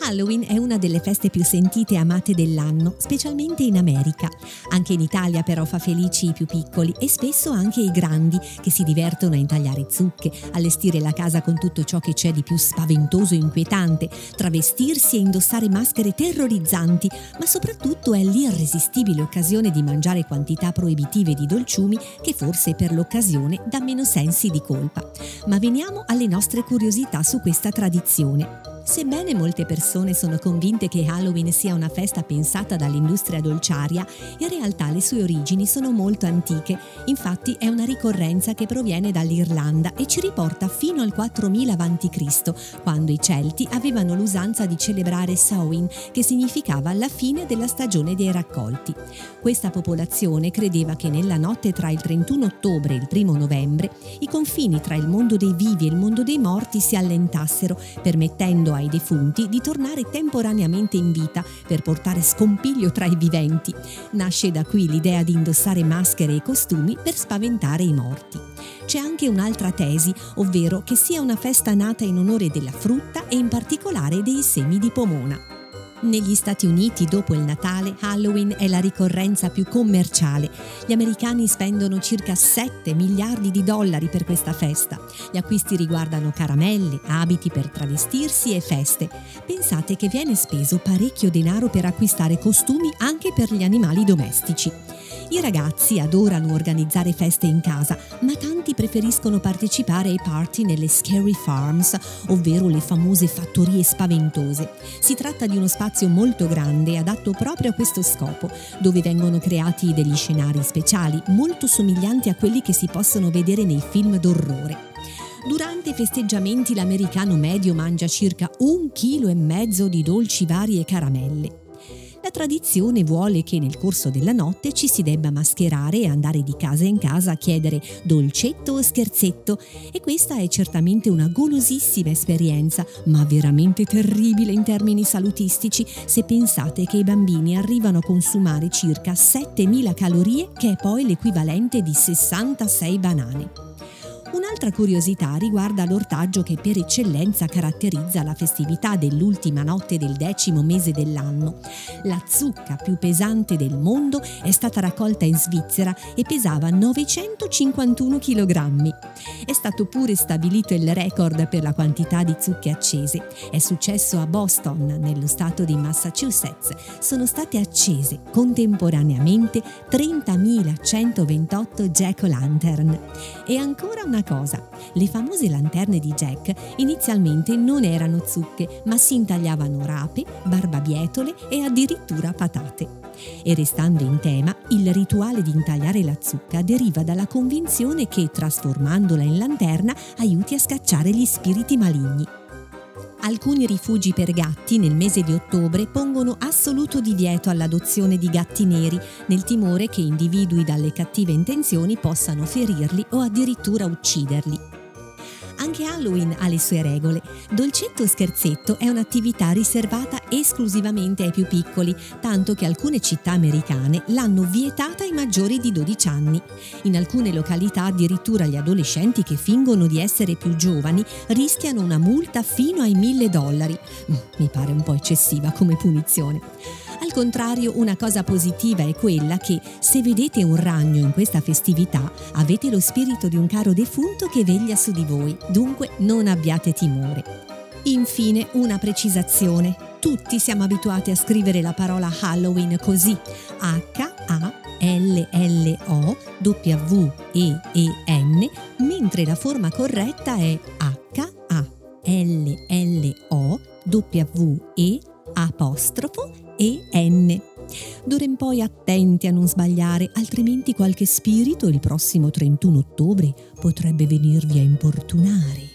Halloween è una delle feste più sentite e amate dell'anno, specialmente in America. Anche in Italia però fa felici i più piccoli e spesso anche i grandi, che si divertono a intagliare zucche, allestire la casa con tutto ciò che c'è di più spaventoso e inquietante, travestirsi e indossare maschere terrorizzanti, ma soprattutto è l'irresistibile occasione di mangiare quantità proibitive di dolciumi che forse per l'occasione dà meno sensi di colpa. Ma veniamo alle nostre curiosità su questa tradizione. Sebbene molte persone sono convinte che Halloween sia una festa pensata dall'industria dolciaria, in realtà le sue origini sono molto antiche. Infatti è una ricorrenza che proviene dall'Irlanda e ci riporta fino al 4000 a.C., quando i Celti avevano l'usanza di celebrare Samhain, che significava la fine della stagione dei raccolti. Questa popolazione credeva che nella notte tra il 31 ottobre e il 1 novembre i confini tra il mondo dei vivi e il mondo dei morti si allentassero, permettendo ai defunti di tornare temporaneamente in vita per portare scompiglio tra i viventi. Nasce da qui l'idea di indossare maschere e costumi per spaventare i morti. C'è anche un'altra tesi, ovvero che sia una festa nata in onore della frutta e in particolare dei semi di pomona. Negli Stati Uniti, dopo il Natale, Halloween è la ricorrenza più commerciale. Gli americani spendono circa 7 miliardi di dollari per questa festa. Gli acquisti riguardano caramelle, abiti per travestirsi e feste. Pensate che viene speso parecchio denaro per acquistare costumi anche per gli animali domestici. I ragazzi adorano organizzare feste in casa, ma tanti preferiscono partecipare ai party nelle scary farms, ovvero le famose fattorie spaventose. Si tratta di uno spazio molto grande adatto proprio a questo scopo, dove vengono creati degli scenari speciali molto somiglianti a quelli che si possono vedere nei film d'orrore. Durante i festeggiamenti l'americano medio mangia circa un chilo e mezzo di dolci vari e caramelle. La tradizione vuole che nel corso della notte ci si debba mascherare e andare di casa in casa a chiedere dolcetto o scherzetto e questa è certamente una golosissima esperienza, ma veramente terribile in termini salutistici se pensate che i bambini arrivano a consumare circa 7000 calorie che è poi l'equivalente di 66 banane. Un'altra curiosità riguarda l'ortaggio che per eccellenza caratterizza la festività dell'ultima notte del decimo mese dell'anno. La zucca più pesante del mondo è stata raccolta in Svizzera e pesava 951 kg. È stato pure stabilito il record per la quantità di zucche accese. È successo a Boston, nello stato di Massachusetts. Sono state accese contemporaneamente 30.128 jack-o'-lantern. E ancora una cosa, le famose lanterne di Jack inizialmente non erano zucche, ma si intagliavano rape, barbabietole e addirittura patate. E restando in tema, il rituale di intagliare la zucca deriva dalla convinzione che trasformandola in lanterna aiuti a scacciare gli spiriti maligni. Alcuni rifugi per gatti nel mese di ottobre pongono assoluto divieto all'adozione di gatti neri, nel timore che individui dalle cattive intenzioni possano ferirli o addirittura ucciderli. Anche Halloween ha le sue regole. Dolcetto o scherzetto è un'attività riservata esclusivamente ai più piccoli, tanto che alcune città americane l'hanno vietata ai maggiori di 12 anni. In alcune località addirittura gli adolescenti che fingono di essere più giovani rischiano una multa fino ai 1000 dollari. Mm, mi pare un po' eccessiva come punizione. Contrario, una cosa positiva è quella che se vedete un ragno in questa festività, avete lo spirito di un caro defunto che veglia su di voi, dunque non abbiate timore. Infine, una precisazione. Tutti siamo abituati a scrivere la parola Halloween così, H-A-L-L-O-W-E-E-N, mentre la forma corretta è H-A-L-L-O-W-E apostrofo e N. D'ora in poi attenti a non sbagliare, altrimenti qualche spirito il prossimo 31 ottobre potrebbe venirvi a importunare.